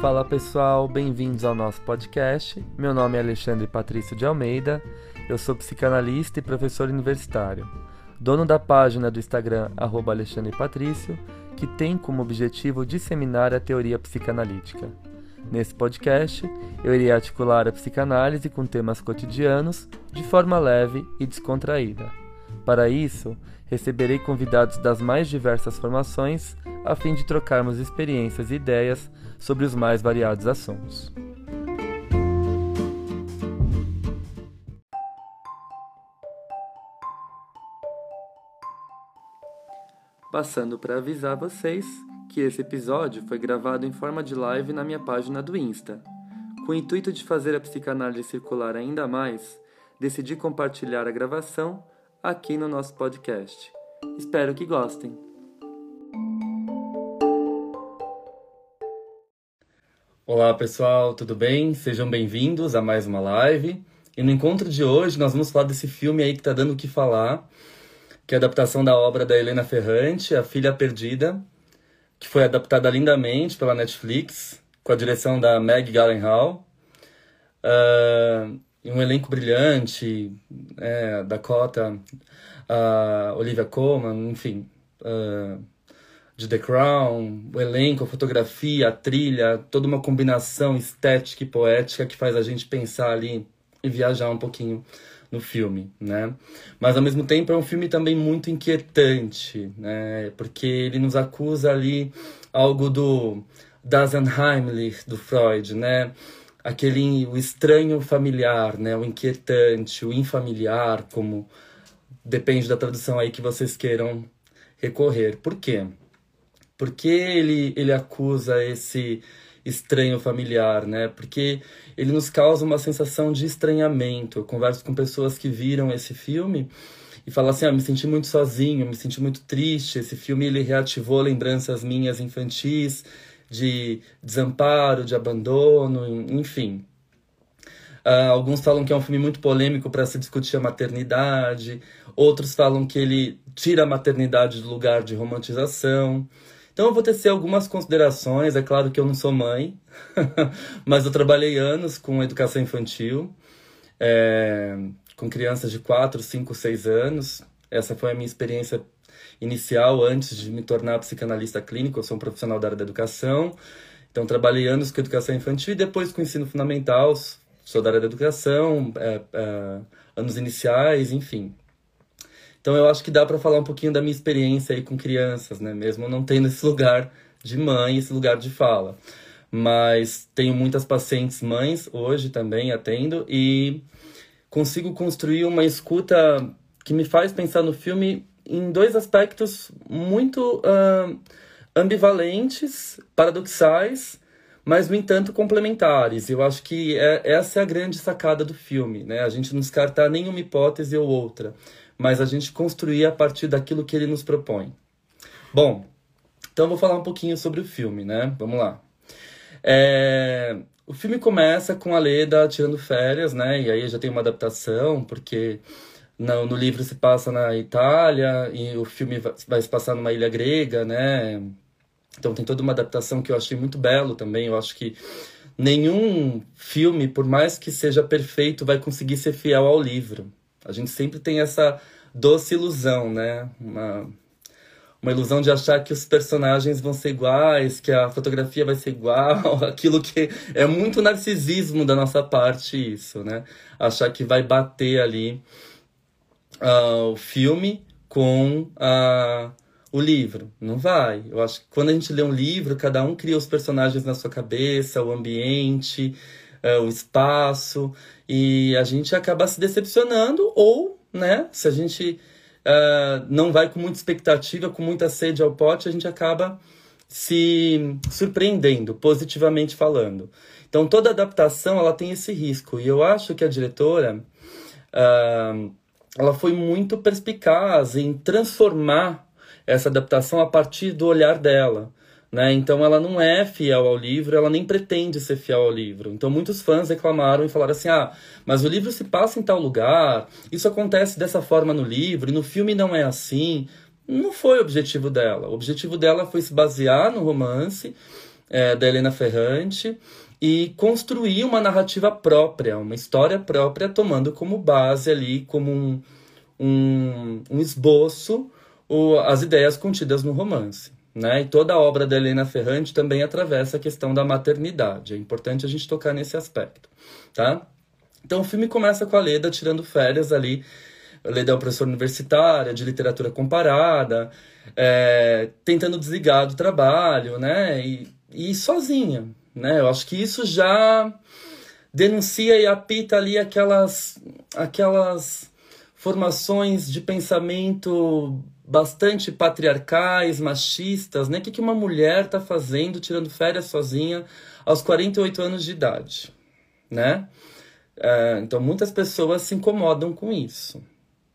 Fala pessoal, bem-vindos ao nosso podcast. Meu nome é Alexandre Patrício de Almeida, eu sou psicanalista e professor universitário, dono da página do Instagram Alexandre Patrício, que tem como objetivo disseminar a teoria psicanalítica. Nesse podcast, eu irei articular a psicanálise com temas cotidianos de forma leve e descontraída. Para isso, receberei convidados das mais diversas formações a fim de trocarmos experiências e ideias sobre os mais variados assuntos. Passando para avisar vocês que esse episódio foi gravado em forma de live na minha página do Insta. Com o intuito de fazer a psicanálise circular ainda mais, decidi compartilhar a gravação aqui no nosso podcast. Espero que gostem. Olá pessoal, tudo bem? Sejam bem-vindos a mais uma live. E no encontro de hoje nós vamos falar desse filme aí que tá dando o que falar, que é a adaptação da obra da Helena Ferrante, A Filha Perdida, que foi adaptada lindamente pela Netflix, com a direção da Meg Gyllenhaal. Uh, um elenco brilhante, é, Dakota, uh, Olivia Colman, enfim... Uh, de The Crown, o elenco, a fotografia, a trilha, toda uma combinação estética e poética que faz a gente pensar ali e viajar um pouquinho no filme, né? Mas ao mesmo tempo é um filme também muito inquietante, né? Porque ele nos acusa ali algo do das Unheimlich do Freud, né? Aquele o estranho familiar, né? O inquietante, o infamiliar, como depende da tradução aí que vocês queiram recorrer. Por quê? Por que ele, ele acusa esse estranho familiar, né? Porque ele nos causa uma sensação de estranhamento. Eu converso com pessoas que viram esse filme e falam assim: ah, me senti muito sozinho, me senti muito triste. Esse filme ele reativou lembranças minhas infantis de desamparo, de abandono, enfim. Uh, alguns falam que é um filme muito polêmico para se discutir a maternidade, outros falam que ele tira a maternidade do lugar de romantização. Então eu vou tecer algumas considerações. É claro que eu não sou mãe, mas eu trabalhei anos com educação infantil, é, com crianças de 4, 5, 6 anos. Essa foi a minha experiência inicial antes de me tornar psicanalista clínico. Eu sou um profissional da área da educação. Então trabalhei anos com educação infantil e depois com ensino fundamental. Sou da área da educação, é, é, anos iniciais, enfim. Então eu acho que dá para falar um pouquinho da minha experiência aí com crianças, né? Mesmo não tendo esse lugar de mãe, esse lugar de fala. Mas tenho muitas pacientes mães hoje também atendo e consigo construir uma escuta que me faz pensar no filme em dois aspectos muito uh, ambivalentes, paradoxais, mas no entanto complementares. Eu acho que é, essa é a grande sacada do filme, né? A gente não descartar nenhuma hipótese ou outra mas a gente construir a partir daquilo que ele nos propõe. Bom, então vou falar um pouquinho sobre o filme, né? Vamos lá. É... O filme começa com a Leda tirando férias, né? E aí já tem uma adaptação, porque no, no livro se passa na Itália e o filme vai se passar numa ilha grega, né? Então tem toda uma adaptação que eu achei muito belo também. Eu acho que nenhum filme, por mais que seja perfeito, vai conseguir ser fiel ao livro. A gente sempre tem essa doce ilusão, né? Uma, uma ilusão de achar que os personagens vão ser iguais, que a fotografia vai ser igual, aquilo que é muito narcisismo da nossa parte isso, né? Achar que vai bater ali uh, o filme com uh, o livro. Não vai. Eu acho que quando a gente lê um livro, cada um cria os personagens na sua cabeça, o ambiente, uh, o espaço, e a gente acaba se decepcionando ou, né, se a gente uh, não vai com muita expectativa, com muita sede ao pote, a gente acaba se surpreendendo, positivamente falando. Então, toda adaptação, ela tem esse risco. E eu acho que a diretora, uh, ela foi muito perspicaz em transformar essa adaptação a partir do olhar dela. Né? Então ela não é fiel ao livro, ela nem pretende ser fiel ao livro. Então muitos fãs reclamaram e falaram assim: ah, mas o livro se passa em tal lugar, isso acontece dessa forma no livro, e no filme não é assim. Não foi o objetivo dela. O objetivo dela foi se basear no romance é, da Helena Ferrante e construir uma narrativa própria, uma história própria, tomando como base ali, como um, um, um esboço, o, as ideias contidas no romance. Né? E toda a obra da Helena Ferrante também atravessa a questão da maternidade. É importante a gente tocar nesse aspecto. Tá? Então o filme começa com a Leda tirando férias ali. A Leda é uma professora universitária de literatura comparada, é, tentando desligar do trabalho, né? E, e sozinha, né? Eu acho que isso já denuncia e apita ali aquelas, aquelas formações de pensamento bastante patriarcais, machistas, né? O que, que uma mulher está fazendo tirando férias sozinha aos 48 anos de idade, né? É, então muitas pessoas se incomodam com isso.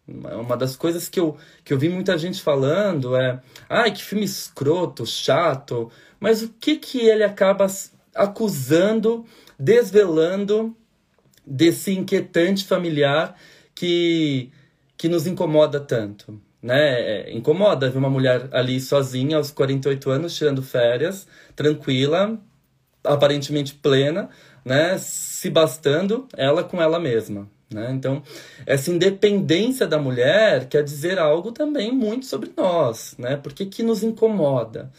Uma das coisas que eu, que eu vi muita gente falando é: ai, que filme escroto, chato, mas o que, que ele acaba acusando, desvelando desse inquietante familiar que, que nos incomoda tanto. Né? É, incomoda ver uma mulher ali sozinha aos 48 anos, tirando férias, tranquila, aparentemente plena, né? se bastando ela com ela mesma. Né? Então, essa independência da mulher quer dizer algo também muito sobre nós. Né? Por que, que nos incomoda?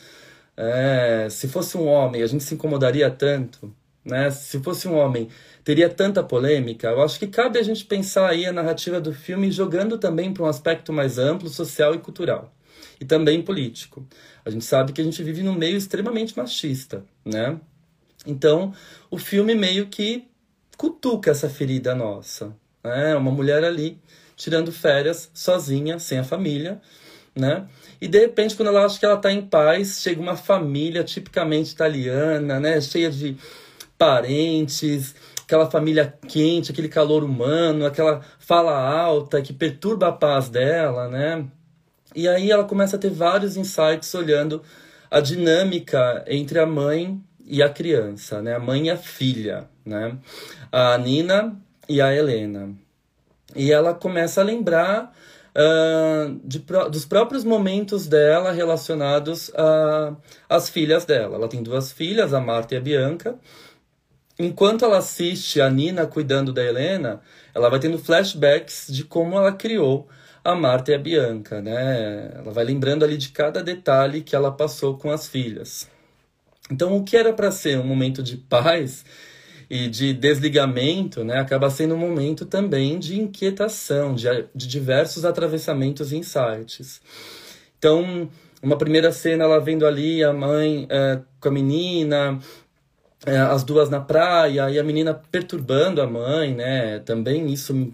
É, se fosse um homem, a gente se incomodaria tanto. Né? Se fosse um homem, teria tanta polêmica. Eu acho que cabe a gente pensar aí a narrativa do filme jogando também para um aspecto mais amplo, social e cultural. E também político. A gente sabe que a gente vive num meio extremamente machista, né? Então, o filme meio que cutuca essa ferida nossa. Né? Uma mulher ali tirando férias sozinha, sem a família, né? E de repente, quando ela acha que ela está em paz, chega uma família tipicamente italiana, né? Cheia de parentes, aquela família quente, aquele calor humano, aquela fala alta que perturba a paz dela, né? E aí ela começa a ter vários insights olhando a dinâmica entre a mãe e a criança, né? A mãe e a filha, né? A Nina e a Helena. E ela começa a lembrar uh, de, dos próprios momentos dela relacionados às filhas dela. Ela tem duas filhas, a Marta e a Bianca. Enquanto ela assiste a Nina cuidando da Helena, ela vai tendo flashbacks de como ela criou a Marta e a Bianca, né? Ela vai lembrando ali de cada detalhe que ela passou com as filhas. Então, o que era para ser um momento de paz e de desligamento, né, acaba sendo um momento também de inquietação, de, de diversos atravessamentos e insights. Então, uma primeira cena, ela vendo ali a mãe é, com a menina, é, as duas na praia, e a menina perturbando a mãe, né? Também isso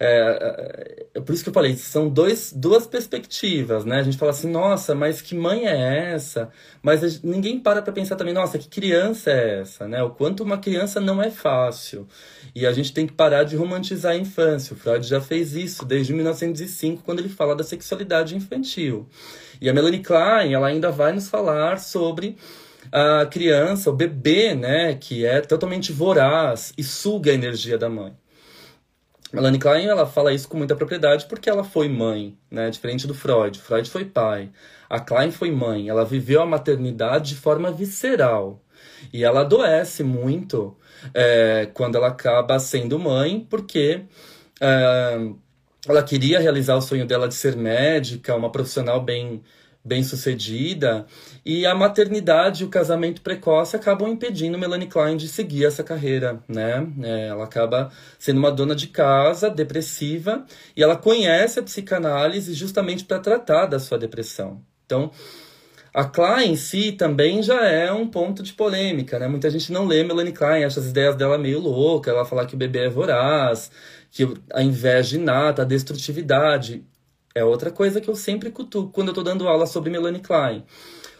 é, é, por isso que eu falei, são dois, duas perspectivas, né? A gente fala assim, nossa, mas que mãe é essa? Mas ninguém para para pensar também, nossa, que criança é essa, né? O quanto uma criança não é fácil. E a gente tem que parar de romantizar a infância. O Freud já fez isso desde 1905, quando ele fala da sexualidade infantil. E a Melanie Klein, ela ainda vai nos falar sobre a criança, o bebê, né, que é totalmente voraz e suga a energia da mãe. Melanie Klein ela fala isso com muita propriedade porque ela foi mãe, né? Diferente do Freud. Freud foi pai. A Klein foi mãe. Ela viveu a maternidade de forma visceral. E ela adoece muito é, quando ela acaba sendo mãe, porque é, ela queria realizar o sonho dela de ser médica, uma profissional bem bem-sucedida, e a maternidade e o casamento precoce acabam impedindo Melanie Klein de seguir essa carreira, né? É, ela acaba sendo uma dona de casa, depressiva, e ela conhece a psicanálise justamente para tratar da sua depressão. Então, a Klein em si também já é um ponto de polêmica, né? Muita gente não lê Melanie Klein, acha as ideias dela meio louca, ela fala que o bebê é voraz, que a inveja inata, a destrutividade. É outra coisa que eu sempre cutuco quando eu estou dando aula sobre Melanie Klein.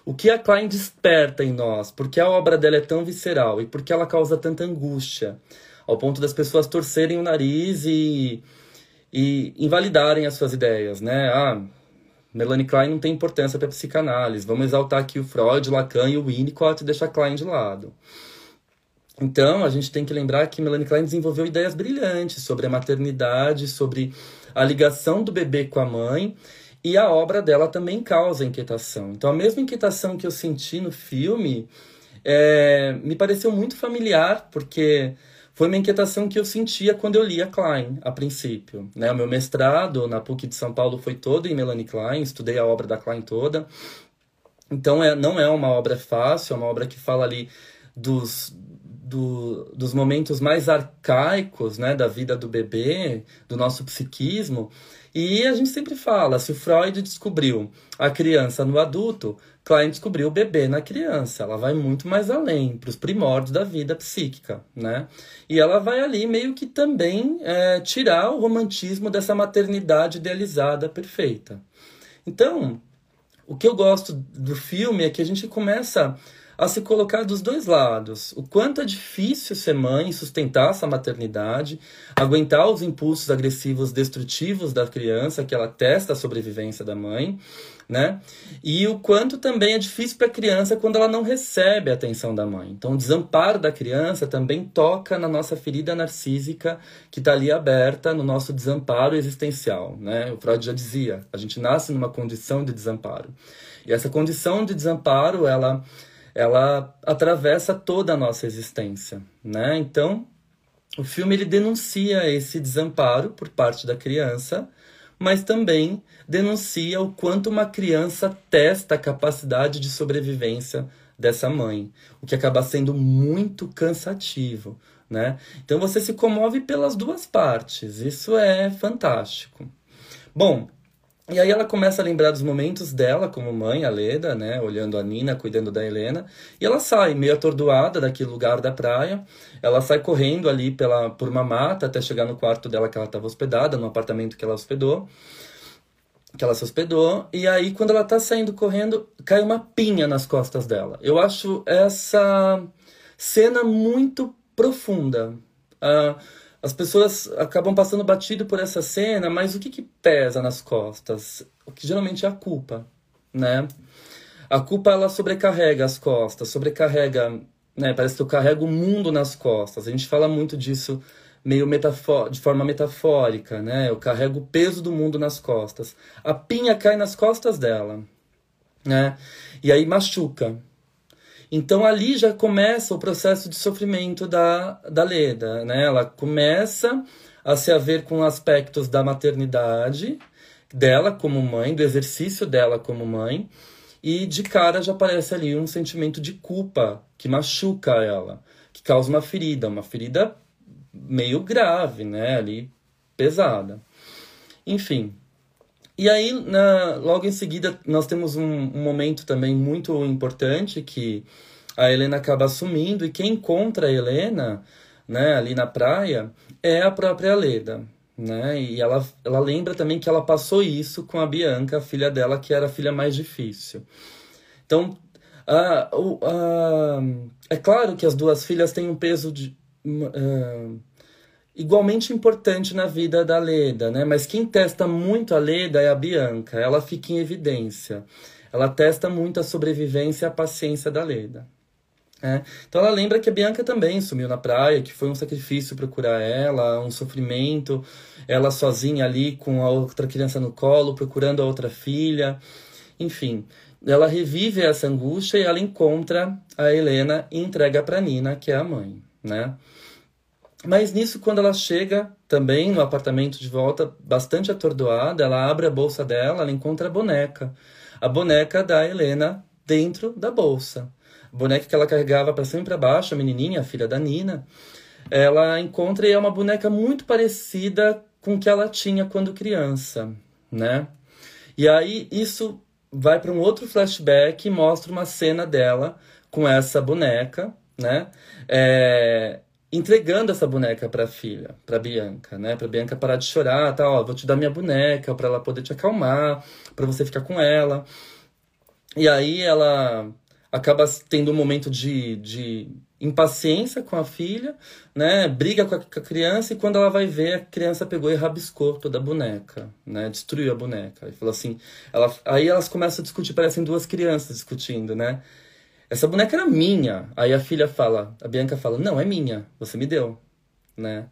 O que a Klein desperta em nós? Por que a obra dela é tão visceral? E por que ela causa tanta angústia? Ao ponto das pessoas torcerem o nariz e, e invalidarem as suas ideias, né? Ah, Melanie Klein não tem importância para psicanálise. Vamos exaltar aqui o Freud, Lacan e o Winnicott e deixar Klein de lado. Então, a gente tem que lembrar que Melanie Klein desenvolveu ideias brilhantes sobre a maternidade, sobre a ligação do bebê com a mãe, e a obra dela também causa inquietação. Então, a mesma inquietação que eu senti no filme, é, me pareceu muito familiar, porque foi uma inquietação que eu sentia quando eu lia Klein, a princípio. Né? O meu mestrado na PUC de São Paulo foi todo em Melanie Klein, estudei a obra da Klein toda. Então, é, não é uma obra fácil, é uma obra que fala ali dos, do, dos momentos mais arcaicos né, da vida do bebê, do nosso psiquismo. E a gente sempre fala, se o Freud descobriu a criança no adulto, Klein descobriu o bebê na criança. Ela vai muito mais além, para os primórdios da vida psíquica, né? E ela vai ali meio que também é, tirar o romantismo dessa maternidade idealizada perfeita. Então, o que eu gosto do filme é que a gente começa a se colocar dos dois lados. O quanto é difícil ser mãe, sustentar essa maternidade, aguentar os impulsos agressivos destrutivos da criança, que ela testa a sobrevivência da mãe, né? E o quanto também é difícil para a criança quando ela não recebe a atenção da mãe. Então, o desamparo da criança também toca na nossa ferida narcísica que está ali aberta no nosso desamparo existencial, né? O Freud já dizia, a gente nasce numa condição de desamparo. E essa condição de desamparo, ela ela atravessa toda a nossa existência, né? Então, o filme ele denuncia esse desamparo por parte da criança, mas também denuncia o quanto uma criança testa a capacidade de sobrevivência dessa mãe, o que acaba sendo muito cansativo, né? Então você se comove pelas duas partes. Isso é fantástico. Bom, e aí ela começa a lembrar dos momentos dela como mãe, a Leda, né, olhando a Nina, cuidando da Helena, e ela sai meio atordoada daquele lugar da praia. Ela sai correndo ali pela por uma mata até chegar no quarto dela que ela estava hospedada, no apartamento que ela hospedou, que ela se hospedou, e aí quando ela tá saindo correndo, cai uma pinha nas costas dela. Eu acho essa cena muito profunda. Uh, as pessoas acabam passando batido por essa cena, mas o que, que pesa nas costas? O que geralmente é a culpa, né? A culpa ela sobrecarrega as costas, sobrecarrega, né? Parece que eu carrego o mundo nas costas. A gente fala muito disso meio de forma metafórica, né? Eu carrego o peso do mundo nas costas. A pinha cai nas costas dela, né? E aí machuca. Então ali já começa o processo de sofrimento da, da Leda, né? Ela começa a se haver com aspectos da maternidade dela como mãe, do exercício dela como mãe, e de cara já aparece ali um sentimento de culpa que machuca ela, que causa uma ferida, uma ferida meio grave, né? Ali pesada. Enfim, e aí, na, logo em seguida, nós temos um, um, momento também muito importante que a Helena acaba assumindo, e quem encontra a Helena né, ali na praia é a própria Leda. Né? E ela, ela lembra também que ela passou isso com a Bianca, a filha dela, que era a filha mais difícil. Então, é claro que as duas filhas têm um peso de, uh, igualmente importante na vida da Leda, né? Mas quem testa muito a Leda é a Bianca. Ela fica em evidência. Ela testa muito a sobrevivência e a paciência da Leda. É. Então ela lembra que a Bianca também sumiu na praia, que foi um sacrifício procurar ela, um sofrimento, ela sozinha ali com a outra criança no colo, procurando a outra filha. Enfim, ela revive essa angústia e ela encontra a Helena e entrega para Nina, que é a mãe, né? Mas nisso, quando ela chega também no apartamento de volta, bastante atordoada, ela abre a bolsa dela, ela encontra a boneca. A boneca da Helena dentro da bolsa. A boneca que ela carregava para cima e para baixo, a menininha, a filha da Nina. Ela encontra e é uma boneca muito parecida com o que ela tinha quando criança, né? E aí isso vai para um outro flashback e mostra uma cena dela com essa boneca, né? É, entregando essa boneca para a filha, para Bianca, né? Para Bianca parar de chorar, tá, ó, vou te dar minha boneca para ela poder te acalmar, para você ficar com ela. E aí ela acaba tendo um momento de, de impaciência com a filha, né? Briga com a, com a, criança e quando ela vai ver, a criança pegou e rabiscou toda a boneca, né? Destruiu a boneca. E falou assim, ela, aí elas começam a discutir, parecem duas crianças discutindo, né? Essa boneca era minha. Aí a filha fala, a Bianca fala, não, é minha, você me deu, né?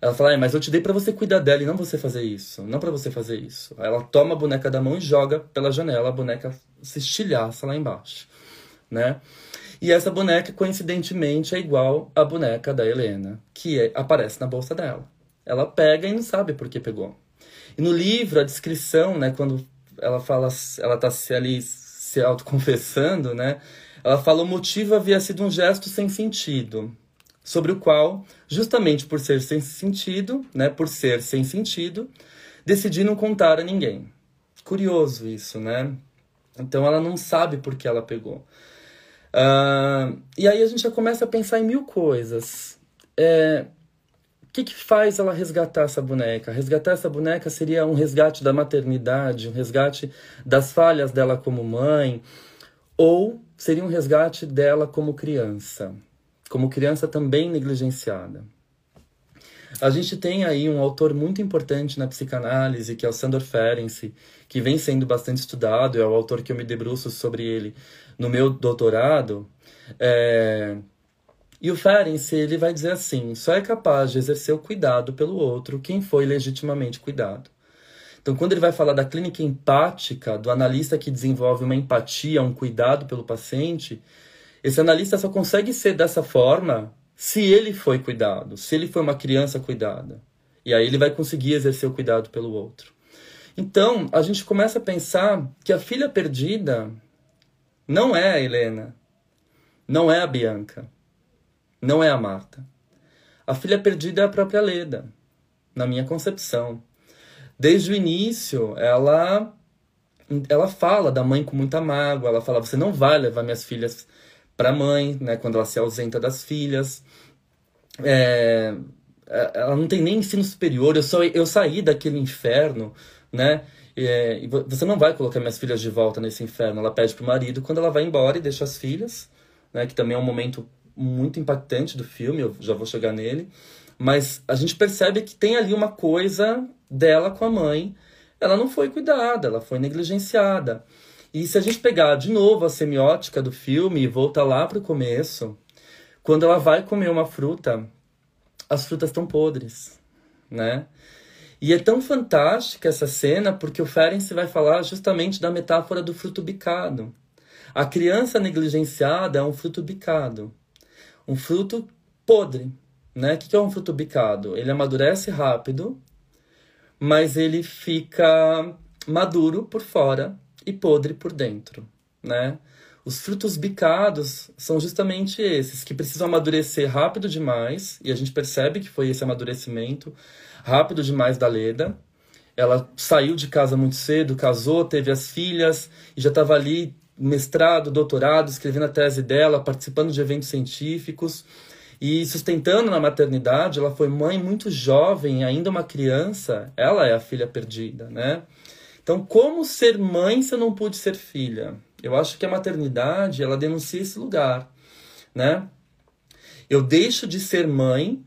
Ela fala, ah, mas eu te dei para você cuidar dela e não você fazer isso, não para você fazer isso. Aí ela toma a boneca da mão e joga pela janela, a boneca se estilhaça lá embaixo, né? E essa boneca, coincidentemente, é igual à boneca da Helena, que é, aparece na bolsa dela. Ela pega e não sabe por que pegou. E no livro, a descrição, né, quando ela fala, ela tá ali se autoconfessando, né? Ela fala o motivo havia sido um gesto sem sentido, sobre o qual, justamente por ser sem sentido, né, por ser sem sentido, decidi não contar a ninguém. Curioso isso, né? Então ela não sabe por que ela pegou. Uh, e aí a gente já começa a pensar em mil coisas. É, o que, que faz ela resgatar essa boneca? Resgatar essa boneca seria um resgate da maternidade, um resgate das falhas dela como mãe, ou seria um resgate dela como criança, como criança também negligenciada. A gente tem aí um autor muito importante na psicanálise, que é o Sandor Ferenczi, que vem sendo bastante estudado, é o autor que eu me debruço sobre ele no meu doutorado. É... E o Ferenczi, ele vai dizer assim, só é capaz de exercer o cuidado pelo outro quem foi legitimamente cuidado. Então, quando ele vai falar da clínica empática, do analista que desenvolve uma empatia, um cuidado pelo paciente, esse analista só consegue ser dessa forma se ele foi cuidado, se ele foi uma criança cuidada. E aí ele vai conseguir exercer o cuidado pelo outro. Então, a gente começa a pensar que a filha perdida não é a Helena, não é a Bianca, não é a Marta. A filha perdida é a própria Leda, na minha concepção. Desde o início, ela ela fala da mãe com muita mágoa, ela fala: "Você não vai levar minhas filhas para mãe, né, quando ela se ausenta das filhas. É, é, ela não tem nem ensino superior, eu, só, eu saí daquele inferno, né? É, você não vai colocar minhas filhas de volta nesse inferno. Ela pede pro marido quando ela vai embora e deixa as filhas, né? Que também é um momento muito impactante do filme, eu já vou chegar nele. Mas a gente percebe que tem ali uma coisa dela com a mãe. Ela não foi cuidada, ela foi negligenciada. E se a gente pegar de novo a semiótica do filme e voltar lá para o começo, quando ela vai comer uma fruta, as frutas estão podres, né? E é tão fantástica essa cena porque o Ferenc vai falar justamente da metáfora do fruto bicado. A criança negligenciada é um fruto bicado, um fruto podre, né? O que é um fruto bicado? Ele amadurece rápido, mas ele fica maduro por fora e podre por dentro, né? Os frutos bicados são justamente esses, que precisam amadurecer rápido demais, e a gente percebe que foi esse amadurecimento rápido demais da Leda. Ela saiu de casa muito cedo, casou, teve as filhas, e já estava ali mestrado, doutorado, escrevendo a tese dela, participando de eventos científicos e sustentando na maternidade. Ela foi mãe muito jovem, ainda uma criança. Ela é a filha perdida, né? Então, como ser mãe se eu não pude ser filha? Eu acho que a maternidade, ela denuncia esse lugar, né? Eu deixo de ser mãe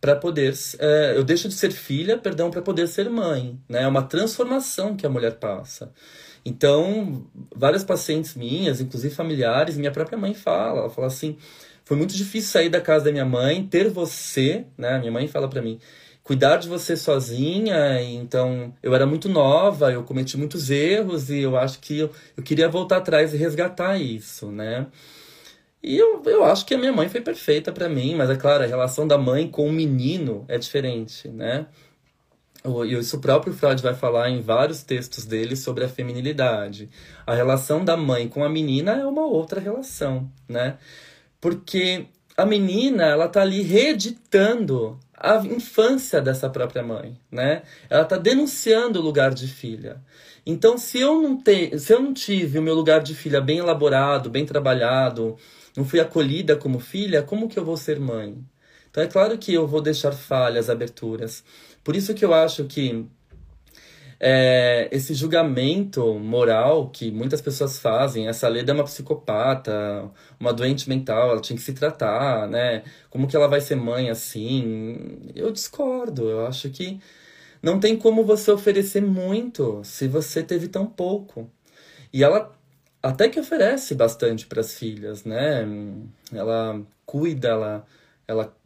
para poder, é, eu deixo de ser filha, perdão, para poder ser mãe, né? É uma transformação que a mulher passa. Então, várias pacientes minhas, inclusive familiares, minha própria mãe fala, ela fala assim, foi muito difícil sair da casa da minha mãe, ter você, né? Minha mãe fala para mim, cuidar de você sozinha. Então, eu era muito nova, eu cometi muitos erros e eu acho que eu, eu queria voltar atrás e resgatar isso, né? E eu, eu acho que a minha mãe foi perfeita para mim, mas é claro, a relação da mãe com o menino é diferente, né? E isso o próprio Freud vai falar em vários textos dele sobre a feminilidade. A relação da mãe com a menina é uma outra relação, né? Porque a menina, ela tá ali reeditando a infância dessa própria mãe, né? Ela está denunciando o lugar de filha. Então, se eu não te, se eu não tive o meu lugar de filha bem elaborado, bem trabalhado, não fui acolhida como filha, como que eu vou ser mãe? Então é claro que eu vou deixar falhas, aberturas. Por isso que eu acho que é, esse julgamento moral que muitas pessoas fazem, essa Leda é uma psicopata, uma doente mental, ela tinha que se tratar, né? Como que ela vai ser mãe assim? Eu discordo, eu acho que não tem como você oferecer muito se você teve tão pouco. E ela até que oferece bastante para as filhas, né? Ela cuida, ela, ela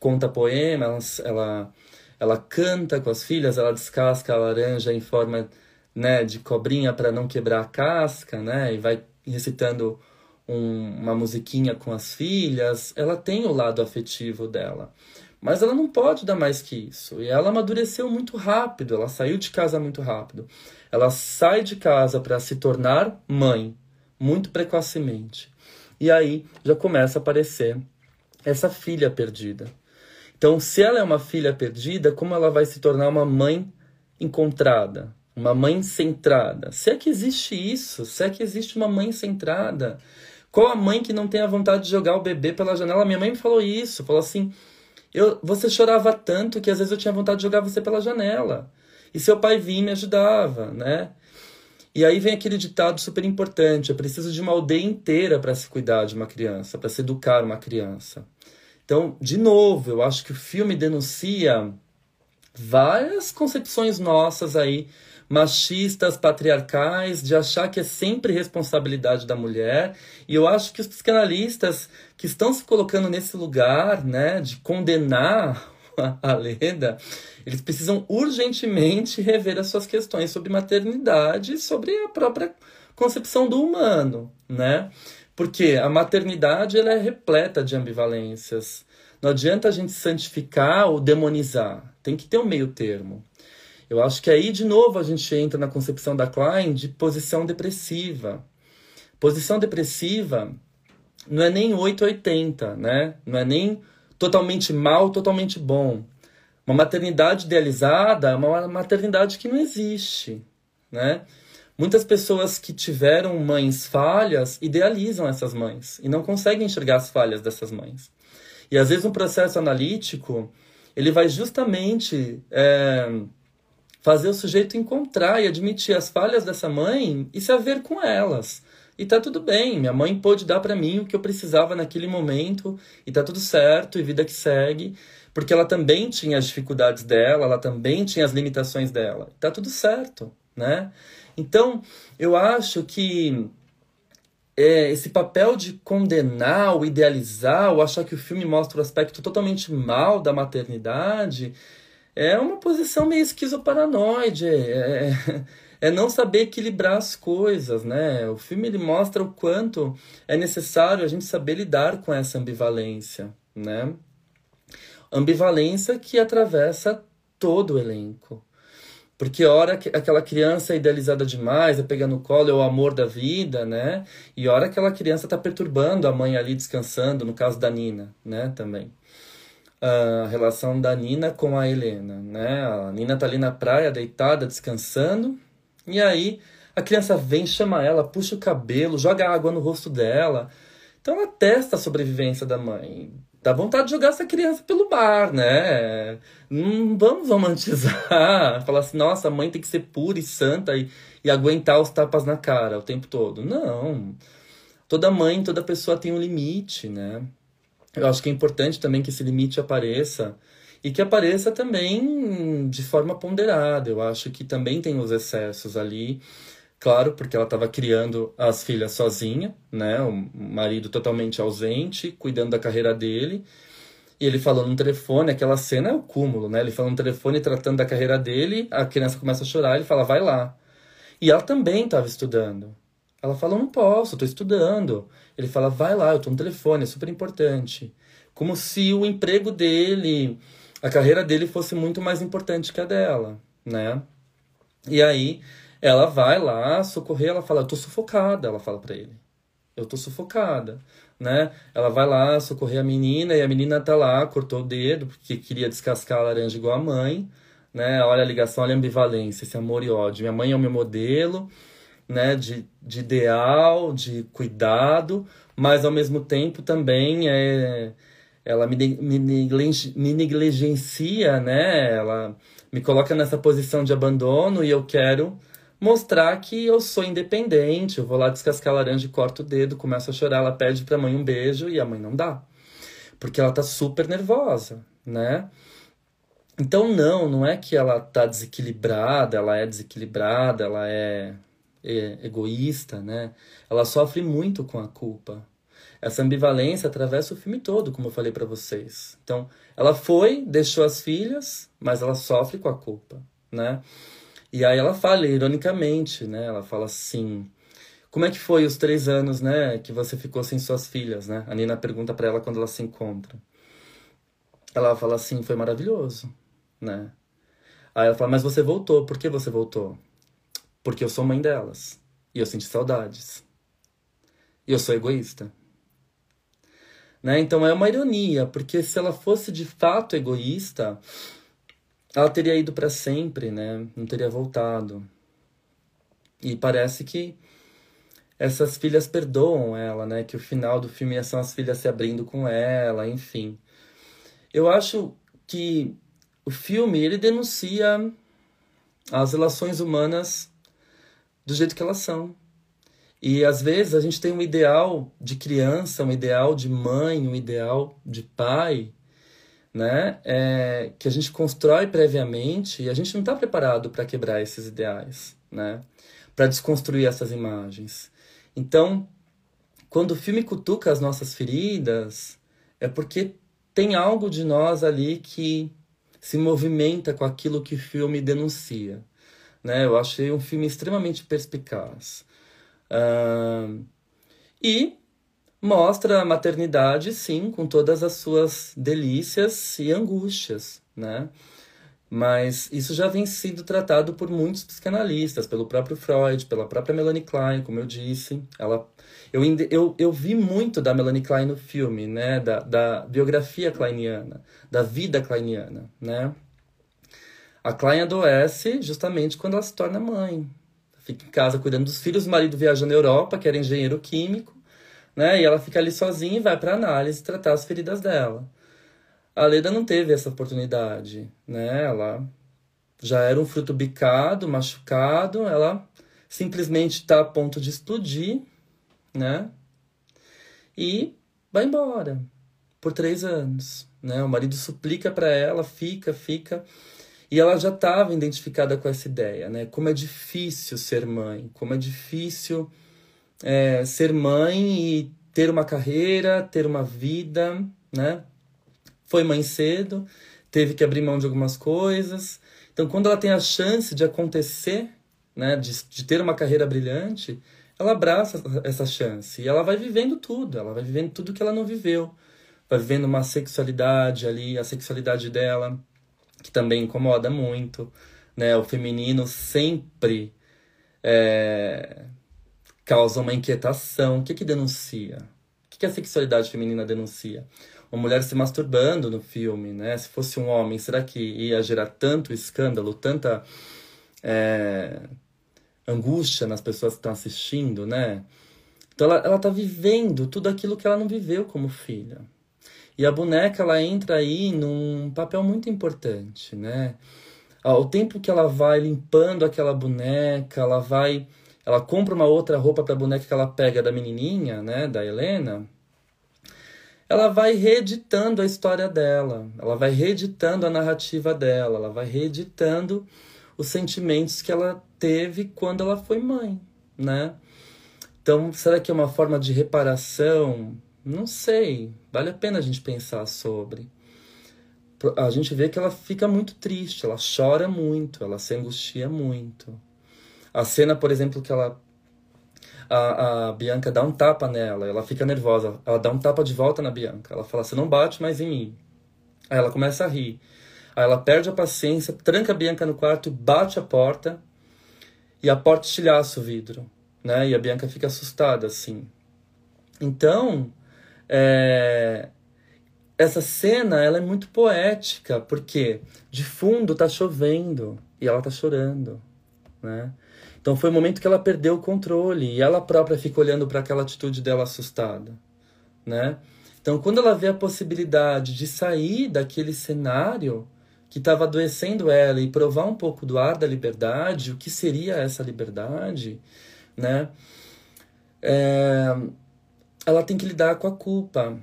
conta poema, ela, ela ela canta com as filhas, ela descasca a laranja em forma né, de cobrinha para não quebrar a casca, né? E vai recitando um, uma musiquinha com as filhas, ela tem o lado afetivo dela. Mas ela não pode dar mais que isso. E ela amadureceu muito rápido, ela saiu de casa muito rápido. Ela sai de casa para se tornar mãe, muito precocemente. E aí já começa a aparecer essa filha perdida. Então, se ela é uma filha perdida, como ela vai se tornar uma mãe encontrada? Uma mãe centrada? Se é que existe isso, se é que existe uma mãe centrada. Qual a mãe que não tem a vontade de jogar o bebê pela janela? Minha mãe me falou isso, falou assim: eu, você chorava tanto que às vezes eu tinha vontade de jogar você pela janela. E seu pai vinha e me ajudava, né? E aí vem aquele ditado super importante: é preciso de uma aldeia inteira para se cuidar de uma criança, para se educar uma criança. Então, de novo, eu acho que o filme denuncia várias concepções nossas aí machistas, patriarcais, de achar que é sempre responsabilidade da mulher. E eu acho que os psicanalistas que estão se colocando nesse lugar, né, de condenar a Leda, eles precisam urgentemente rever as suas questões sobre maternidade e sobre a própria concepção do humano, né? Porque a maternidade ela é repleta de ambivalências. Não adianta a gente santificar ou demonizar. Tem que ter um meio termo. Eu acho que aí, de novo, a gente entra na concepção da Klein de posição depressiva. Posição depressiva não é nem 880, né? Não é nem totalmente mal, totalmente bom. Uma maternidade idealizada é uma maternidade que não existe, né? Muitas pessoas que tiveram mães falhas idealizam essas mães e não conseguem enxergar as falhas dessas mães. E às vezes um processo analítico ele vai justamente é, fazer o sujeito encontrar e admitir as falhas dessa mãe e se haver com elas. E tá tudo bem, minha mãe pôde dar para mim o que eu precisava naquele momento e tá tudo certo e vida que segue, porque ela também tinha as dificuldades dela, ela também tinha as limitações dela. Tá tudo certo, né? Então, eu acho que é, esse papel de condenar, ou idealizar, ou achar que o filme mostra o aspecto totalmente mal da maternidade, é uma posição meio esquizoparanoide, é, é, é não saber equilibrar as coisas, né? O filme ele mostra o quanto é necessário a gente saber lidar com essa ambivalência, né? Ambivalência que atravessa todo o elenco. Porque hora que aquela criança é idealizada demais, é pegar no colo, é o amor da vida, né? E hora que aquela criança está perturbando a mãe ali descansando, no caso da Nina, né? Também a relação da Nina com a Helena, né? A Nina tá ali na praia, deitada, descansando, e aí a criança vem, chama ela, puxa o cabelo, joga água no rosto dela. Então ela testa a sobrevivência da mãe. Dá vontade de jogar essa criança pelo bar, né? Não vamos romantizar, falar assim, nossa, a mãe tem que ser pura e santa e, e aguentar os tapas na cara o tempo todo. Não. Toda mãe, toda pessoa tem um limite, né? Eu acho que é importante também que esse limite apareça e que apareça também de forma ponderada. Eu acho que também tem os excessos ali. Claro, porque ela estava criando as filhas sozinha, né? O marido totalmente ausente, cuidando da carreira dele. E ele falando no telefone, aquela cena é o cúmulo, né? Ele falando no telefone, tratando da carreira dele, a criança começa a chorar, ele fala, vai lá. E ela também estava estudando. Ela fala, não posso, estou estudando. Ele fala, vai lá, eu estou no telefone, é super importante. Como se o emprego dele, a carreira dele fosse muito mais importante que a dela, né? E aí ela vai lá socorrer, ela fala, eu tô sufocada, ela fala para ele. Eu tô sufocada, né? Ela vai lá socorrer a menina e a menina tá lá, cortou o dedo porque queria descascar a laranja igual a mãe, né? Olha a ligação, olha a ambivalência, esse amor e ódio. Minha mãe é o meu modelo, né, de, de ideal, de cuidado, mas ao mesmo tempo também é, ela me, me, me negligencia, né? Ela me coloca nessa posição de abandono e eu quero mostrar que eu sou independente. Eu vou lá descascar a laranja e corto o dedo, começo a chorar, ela pede pra mãe um beijo e a mãe não dá. Porque ela tá super nervosa, né? Então não, não é que ela tá desequilibrada, ela é desequilibrada, ela é é, egoísta, né? Ela sofre muito com a culpa. Essa ambivalência atravessa o filme todo, como eu falei para vocês. Então, ela foi, deixou as filhas, mas ela sofre com a culpa, né? E aí ela fala ironicamente, né? Ela fala assim: Como é que foi os três anos, né, que você ficou sem suas filhas, né? A Nina pergunta para ela quando ela se encontra. Ela fala assim, foi maravilhoso, né? Aí ela fala, mas você voltou, por que você voltou? Porque eu sou mãe delas, e eu senti saudades. E eu sou egoísta. Né? Então é uma ironia, porque se ela fosse de fato egoísta, ela teria ido para sempre, né? Não teria voltado. E parece que essas filhas perdoam ela, né? Que o final do filme são as filhas se abrindo com ela, enfim. Eu acho que o filme ele denuncia as relações humanas do jeito que elas são. E às vezes a gente tem um ideal de criança, um ideal de mãe, um ideal de pai, né? É, que a gente constrói previamente e a gente não está preparado para quebrar esses ideais, né? Para desconstruir essas imagens. Então, quando o filme cutuca as nossas feridas, é porque tem algo de nós ali que se movimenta com aquilo que o filme denuncia. Né? Eu achei um filme extremamente perspicaz. Uh, e mostra a maternidade, sim, com todas as suas delícias e angústias, né? Mas isso já vem sido tratado por muitos psicanalistas, pelo próprio Freud, pela própria Melanie Klein, como eu disse. Ela, eu, eu, eu vi muito da Melanie Klein no filme, né? Da, da biografia kleiniana, da vida kleiniana, né? A Klein adoece justamente quando ela se torna mãe, fica em casa cuidando dos filhos, o marido viaja na Europa, que era engenheiro químico, né? E ela fica ali sozinha e vai para análise tratar as feridas dela. A Leda não teve essa oportunidade, né? Ela já era um fruto bicado, machucado, ela simplesmente está a ponto de explodir, né? E vai embora por três anos, né? O marido suplica para ela, fica, fica. E ela já estava identificada com essa ideia, né? Como é difícil ser mãe, como é difícil é, ser mãe e ter uma carreira, ter uma vida, né? Foi mãe cedo, teve que abrir mão de algumas coisas. Então, quando ela tem a chance de acontecer, né, de, de ter uma carreira brilhante, ela abraça essa chance e ela vai vivendo tudo, ela vai vivendo tudo que ela não viveu. Vai vivendo uma sexualidade ali, a sexualidade dela, que também incomoda muito, né? O feminino sempre é, causa uma inquietação. O que que denuncia? O que, que a sexualidade feminina denuncia? Uma mulher se masturbando no filme, né? Se fosse um homem, será que ia gerar tanto escândalo, tanta é, angústia nas pessoas que estão assistindo, né? Então ela, ela tá vivendo tudo aquilo que ela não viveu como filha. E a boneca ela entra aí num papel muito importante, né? Ao tempo que ela vai limpando aquela boneca, ela vai, ela compra uma outra roupa para a boneca que ela pega da menininha, né, da Helena. Ela vai reeditando a história dela, ela vai reeditando a narrativa dela, ela vai reeditando os sentimentos que ela teve quando ela foi mãe, né? Então, será que é uma forma de reparação não sei, vale a pena a gente pensar sobre. A gente vê que ela fica muito triste, ela chora muito, ela se angustia muito. A cena, por exemplo, que ela a, a Bianca dá um tapa nela, ela fica nervosa, ela dá um tapa de volta na Bianca. Ela fala: "Você não bate mais em mim". Aí ela começa a rir. Aí ela perde a paciência, tranca a Bianca no quarto, bate a porta e a porta estilhaça o vidro, né? E a Bianca fica assustada assim. Então, é... Essa cena ela é muito poética, porque de fundo tá chovendo e ela tá chorando, né? Então foi o momento que ela perdeu o controle e ela própria fica olhando para aquela atitude dela assustada, né? Então quando ela vê a possibilidade de sair daquele cenário que estava adoecendo ela e provar um pouco do ar da liberdade, o que seria essa liberdade, né? É, ela tem que lidar com a culpa.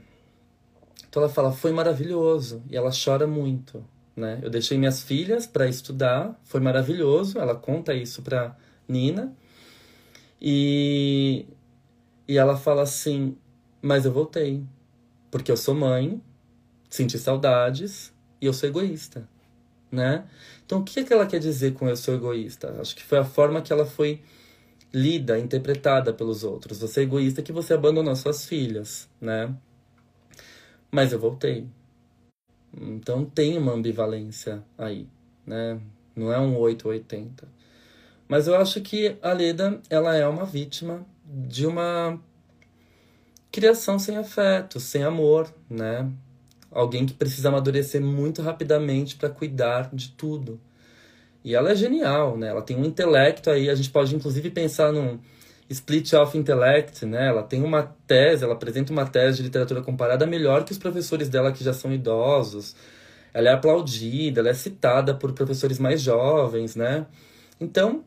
Então ela fala: "Foi maravilhoso" e ela chora muito, né? Eu deixei minhas filhas para estudar, foi maravilhoso. Ela conta isso para Nina. E e ela fala assim: "Mas eu voltei, porque eu sou mãe, senti saudades e eu sou egoísta", né? Então o que é que ela quer dizer com eu sou egoísta? Acho que foi a forma que ela foi lida, interpretada pelos outros. Você é egoísta que você abandonou suas filhas, né? Mas eu voltei. Então tem uma ambivalência aí, né? Não é um 880. Mas eu acho que a Leda, ela é uma vítima de uma criação sem afeto, sem amor, né? Alguém que precisa amadurecer muito rapidamente para cuidar de tudo. E ela é genial, né? Ela tem um intelecto aí, a gente pode inclusive pensar num split of intellect, né? Ela tem uma tese, ela apresenta uma tese de literatura comparada melhor que os professores dela que já são idosos. Ela é aplaudida, ela é citada por professores mais jovens, né? Então,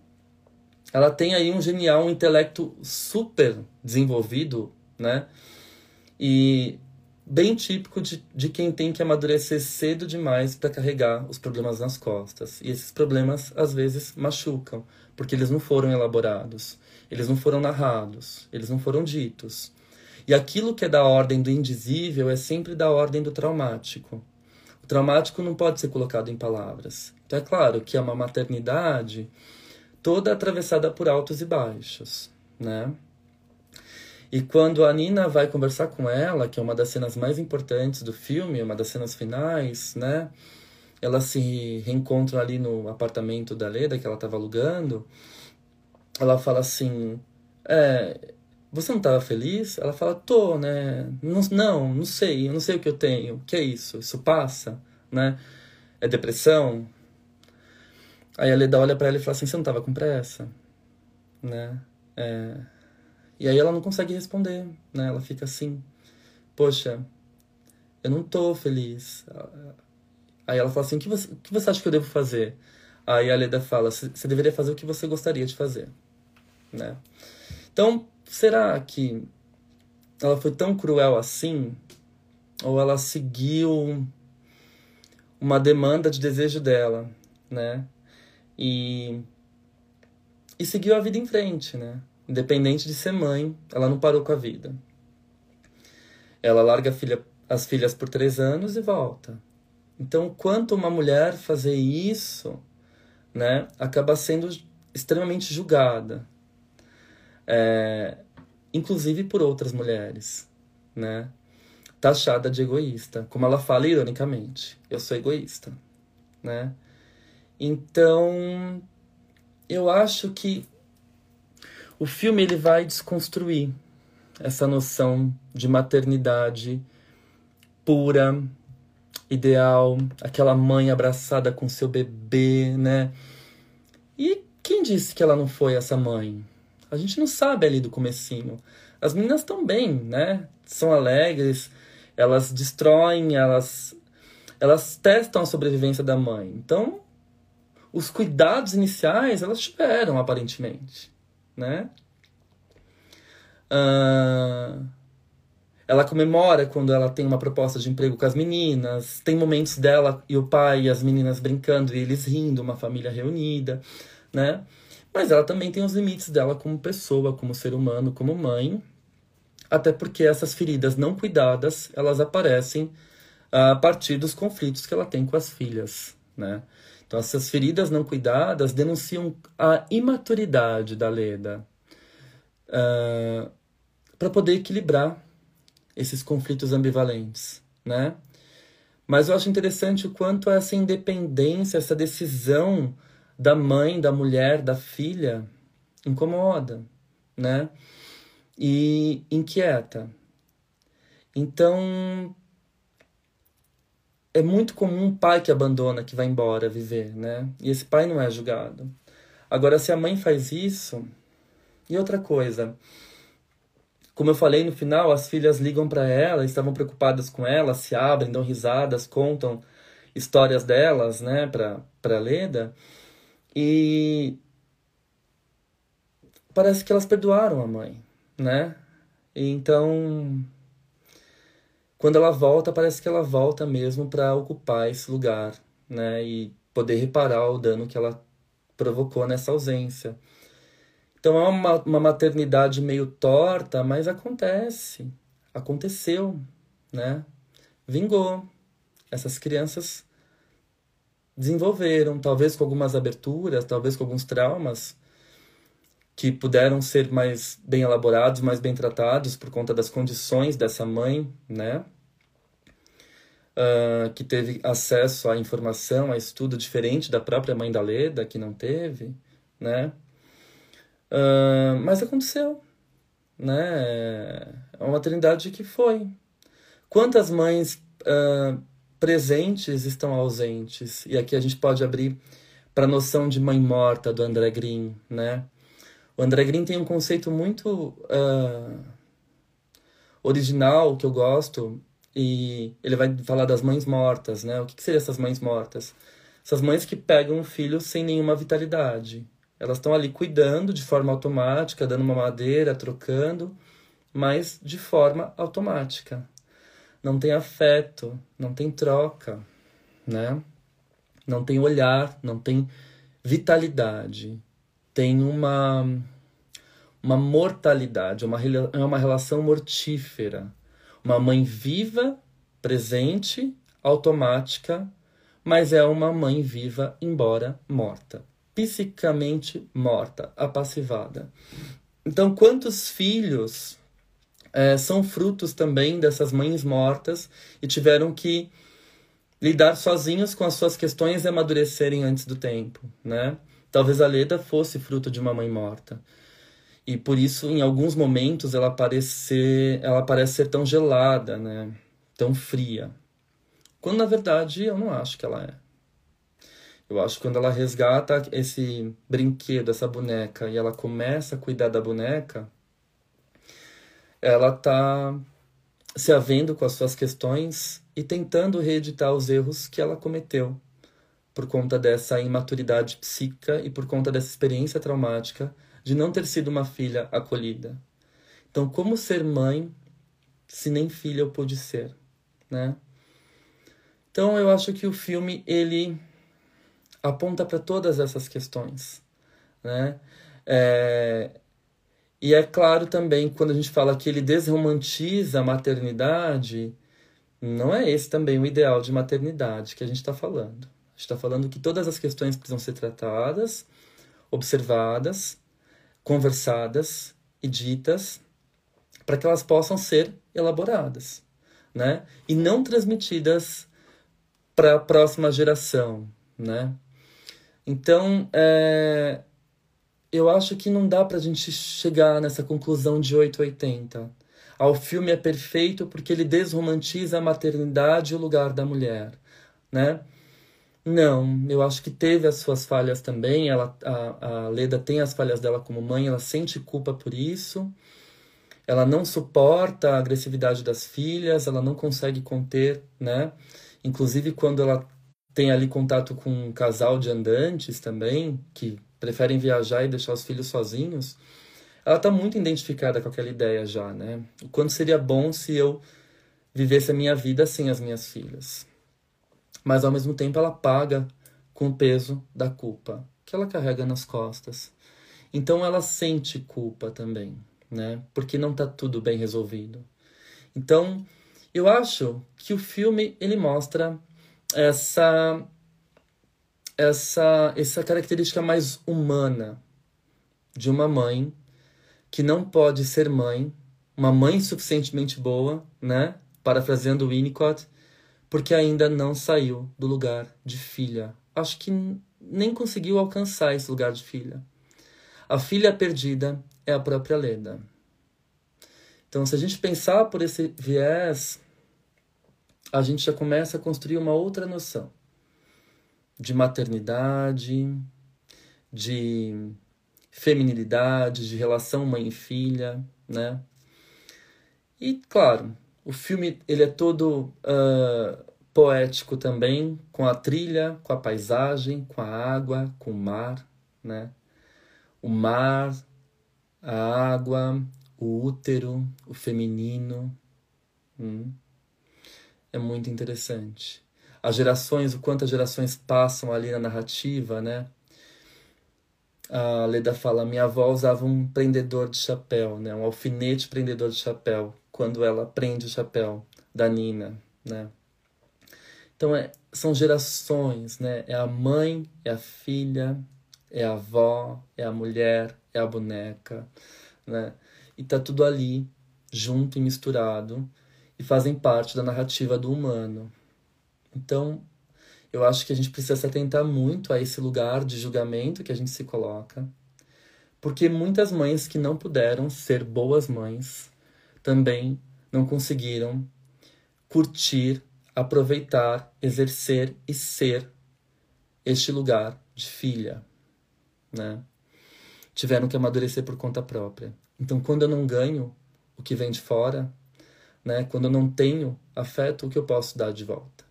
ela tem aí um genial um intelecto super desenvolvido, né? E bem típico de, de quem tem que amadurecer cedo demais para carregar os problemas nas costas. E esses problemas, às vezes, machucam, porque eles não foram elaborados, eles não foram narrados, eles não foram ditos. E aquilo que é da ordem do indizível é sempre da ordem do traumático. O traumático não pode ser colocado em palavras. Então, é claro que é uma maternidade toda atravessada por altos e baixos, né? E quando a Nina vai conversar com ela, que é uma das cenas mais importantes do filme, uma das cenas finais, né? Elas se reencontram ali no apartamento da Leda que ela estava alugando. Ela fala assim: é, Você não estava feliz? Ela fala: Tô, né? Não, não, não sei, eu não sei o que eu tenho. O que é isso? Isso passa, né? É depressão? Aí a Leda olha para ela e fala assim: Você não estava com pressa? Né? É e aí ela não consegue responder, né? Ela fica assim, poxa, eu não tô feliz. Aí ela fala assim, o que você, o que você acha que eu devo fazer? Aí a Leda fala, você deveria fazer o que você gostaria de fazer, né? Então, será que ela foi tão cruel assim? Ou ela seguiu uma demanda de desejo dela, né? E, e seguiu a vida em frente, né? Independente de ser mãe, ela não parou com a vida. Ela larga filha, as filhas por três anos e volta. Então, quanto uma mulher fazer isso, né, acaba sendo extremamente julgada, é, inclusive por outras mulheres, né, taxada de egoísta, como ela fala ironicamente, eu sou egoísta, né. Então, eu acho que o filme ele vai desconstruir essa noção de maternidade pura, ideal, aquela mãe abraçada com seu bebê, né? E quem disse que ela não foi essa mãe? A gente não sabe ali do comecinho. As meninas estão bem, né? São alegres, elas destroem, elas elas testam a sobrevivência da mãe. Então, os cuidados iniciais elas tiveram aparentemente né? Uh, ela comemora quando ela tem uma proposta de emprego com as meninas. Tem momentos dela e o pai e as meninas brincando e eles rindo, uma família reunida, né? Mas ela também tem os limites dela como pessoa, como ser humano, como mãe. Até porque essas feridas não cuidadas, elas aparecem a partir dos conflitos que ela tem com as filhas, né? Então, essas feridas não cuidadas denunciam a imaturidade da Leda uh, ah, para poder equilibrar esses conflitos ambivalentes, né? Mas eu acho interessante o quanto essa independência, essa decisão da mãe, da mulher, da filha incomoda, né? E inquieta. Então, é muito comum um pai que abandona, que vai embora viver, né? E esse pai não é julgado. Agora, se a mãe faz isso. E outra coisa. Como eu falei no final, as filhas ligam para ela, estavam preocupadas com ela, se abrem, dão risadas, contam histórias delas, né, para para Leda. E parece que elas perdoaram a mãe, né? Então, quando ela volta, parece que ela volta mesmo para ocupar esse lugar, né? E poder reparar o dano que ela provocou nessa ausência. Então é uma, uma maternidade meio torta, mas acontece. Aconteceu, né? Vingou. Essas crianças desenvolveram, talvez com algumas aberturas, talvez com alguns traumas, que puderam ser mais bem elaborados, mais bem tratados por conta das condições dessa mãe, né? Uh, que teve acesso à informação, a estudo diferente da própria mãe da Leda, que não teve, né? Uh, mas aconteceu, né? É uma maternidade que foi. Quantas mães uh, presentes estão ausentes? E aqui a gente pode abrir para a noção de mãe morta do André Green, né? O André Green tem um conceito muito uh, original que eu gosto e ele vai falar das mães mortas, né? O que, que seriam essas mães mortas? Essas mães que pegam um filho sem nenhuma vitalidade. Elas estão ali cuidando de forma automática, dando uma madeira, trocando, mas de forma automática. Não tem afeto, não tem troca, né? Não tem olhar, não tem vitalidade. Tem uma uma mortalidade, uma, é uma relação mortífera. Uma mãe viva, presente, automática, mas é uma mãe viva, embora morta. Psicamente morta, apassivada. Então, quantos filhos é, são frutos também dessas mães mortas e tiveram que lidar sozinhos com as suas questões e amadurecerem antes do tempo, né? Talvez a Leda fosse fruto de uma mãe morta. E por isso, em alguns momentos, ela parece, ela parece ser tão gelada, né? Tão fria. Quando, na verdade, eu não acho que ela é. Eu acho que quando ela resgata esse brinquedo, essa boneca, e ela começa a cuidar da boneca, ela tá se havendo com as suas questões e tentando reeditar os erros que ela cometeu por conta dessa imaturidade psíquica e por conta dessa experiência traumática de não ter sido uma filha acolhida. Então, como ser mãe se nem filha eu pude ser, né? Então, eu acho que o filme ele aponta para todas essas questões, né? É... E é claro também quando a gente fala que ele desromantiza a maternidade, não é esse também o ideal de maternidade que a gente está falando. Está falando que todas as questões precisam ser tratadas, observadas, conversadas e ditas para que elas possam ser elaboradas, né? E não transmitidas para a próxima geração, né? Então, é, eu acho que não dá para a gente chegar nessa conclusão de 880. Ah, o filme é perfeito porque ele desromantiza a maternidade e o lugar da mulher, né? Não, eu acho que teve as suas falhas também. Ela, a, a Leda tem as falhas dela como mãe, ela sente culpa por isso. Ela não suporta a agressividade das filhas, ela não consegue conter, né? Inclusive quando ela tem ali contato com um casal de andantes também, que preferem viajar e deixar os filhos sozinhos, ela está muito identificada com aquela ideia já, né? O quanto seria bom se eu vivesse a minha vida sem as minhas filhas mas ao mesmo tempo ela paga com o peso da culpa que ela carrega nas costas. Então ela sente culpa também, né? Porque não está tudo bem resolvido. Então, eu acho que o filme ele mostra essa essa essa característica mais humana de uma mãe que não pode ser mãe, uma mãe suficientemente boa, né? Parafraseando Winnicott, porque ainda não saiu do lugar de filha. Acho que nem conseguiu alcançar esse lugar de filha. A filha perdida é a própria Leda. Então, se a gente pensar por esse viés, a gente já começa a construir uma outra noção de maternidade, de feminilidade, de relação mãe e filha, né? E, claro, o filme ele é todo uh, poético também, com a trilha, com a paisagem, com a água, com o mar, né? O mar, a água, o útero, o feminino. Hum. É muito interessante. As gerações, o quanto as gerações passam ali na narrativa, né? A Leda fala: minha avó usava um prendedor de chapéu, né? Um alfinete prendedor de chapéu quando ela prende o chapéu da Nina, né? Então é, são gerações, né? É a mãe, é a filha, é a avó, é a mulher, é a boneca, né? E tá tudo ali, junto e misturado, e fazem parte da narrativa do humano. Então, eu acho que a gente precisa se atentar muito a esse lugar de julgamento que a gente se coloca, porque muitas mães que não puderam ser boas mães também não conseguiram curtir, aproveitar, exercer e ser este lugar de filha, né? Tiveram que amadurecer por conta própria. Então, quando eu não ganho o que vem de fora, né? Quando eu não tenho afeto, o que eu posso dar de volta?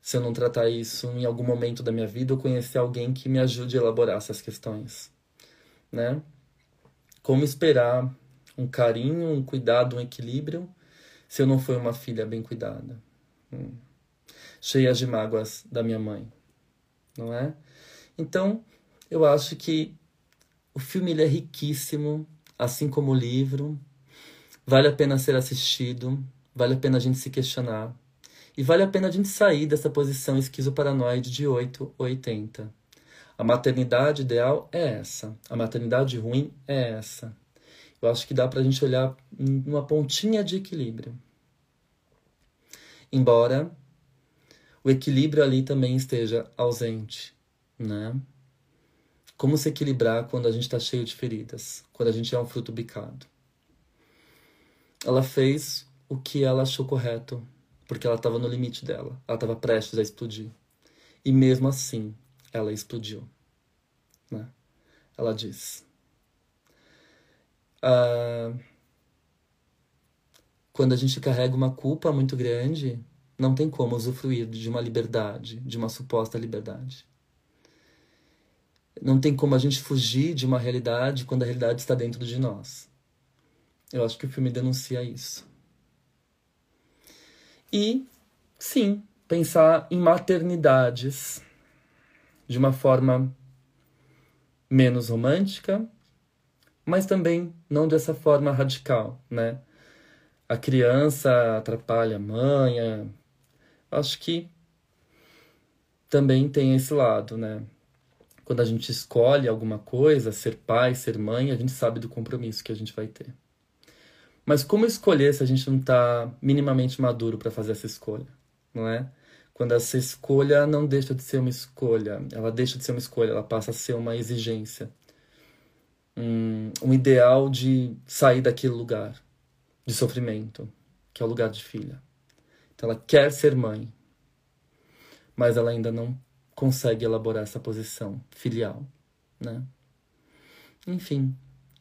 Se eu não tratar isso em algum momento da minha vida, eu conhecer alguém que me ajude a elaborar essas questões, né? Como esperar um carinho, um cuidado, um equilíbrio, se eu não fui uma filha bem cuidada? Hum. Cheia de mágoas da minha mãe, não é? Então, eu acho que o filme ele é riquíssimo, assim como o livro. Vale a pena ser assistido, vale a pena a gente se questionar. E vale a pena a gente sair dessa posição esquizoparanoide de 8 ou 80. A maternidade ideal é essa. A maternidade ruim é essa. Eu acho que dá para a gente olhar numa pontinha de equilíbrio. Embora o equilíbrio ali também esteja ausente, né? Como se equilibrar quando a gente está cheio de feridas, quando a gente é um fruto bicado? Ela fez o que ela achou correto, porque ela estava no limite dela, ela estava prestes a explodir. E mesmo assim, ela explodiu. Né? Ela diz: Uh, quando a gente carrega uma culpa muito grande, não tem como usufruir de uma liberdade, de uma suposta liberdade. Não tem como a gente fugir de uma realidade quando a realidade está dentro de nós. Eu acho que o filme denuncia isso. E, sim, pensar em maternidades de uma forma menos romântica, mas também não dessa forma radical, né? A criança atrapalha a mãe. É... Acho que também tem esse lado, né? Quando a gente escolhe alguma coisa, ser pai, ser mãe, a gente sabe do compromisso que a gente vai ter. Mas como escolher se a gente não está minimamente maduro para fazer essa escolha, não é? Quando essa escolha não deixa de ser uma escolha, ela deixa de ser uma escolha, ela passa a ser uma exigência um, um ideal de sair daquele lugar de sofrimento, que é o lugar de filha. Então ela quer ser mãe, mas ela ainda não consegue elaborar essa posição filial, né? Enfim,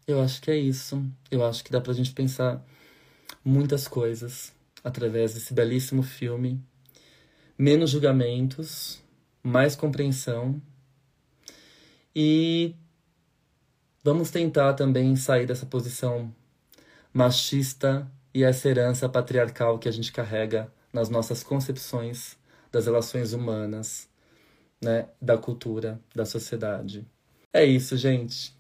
eu acho que é isso. Eu acho que dá pra gente pensar muitas coisas através desse belíssimo filme. Menos julgamentos, mais compreensão e Vamos tentar também sair dessa posição machista e essa herança patriarcal que a gente carrega nas nossas concepções das relações humanas, né, da cultura, da sociedade. É isso, gente.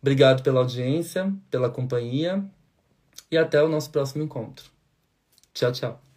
Obrigado pela audiência, pela companhia e até o nosso próximo encontro. Tchau, tchau.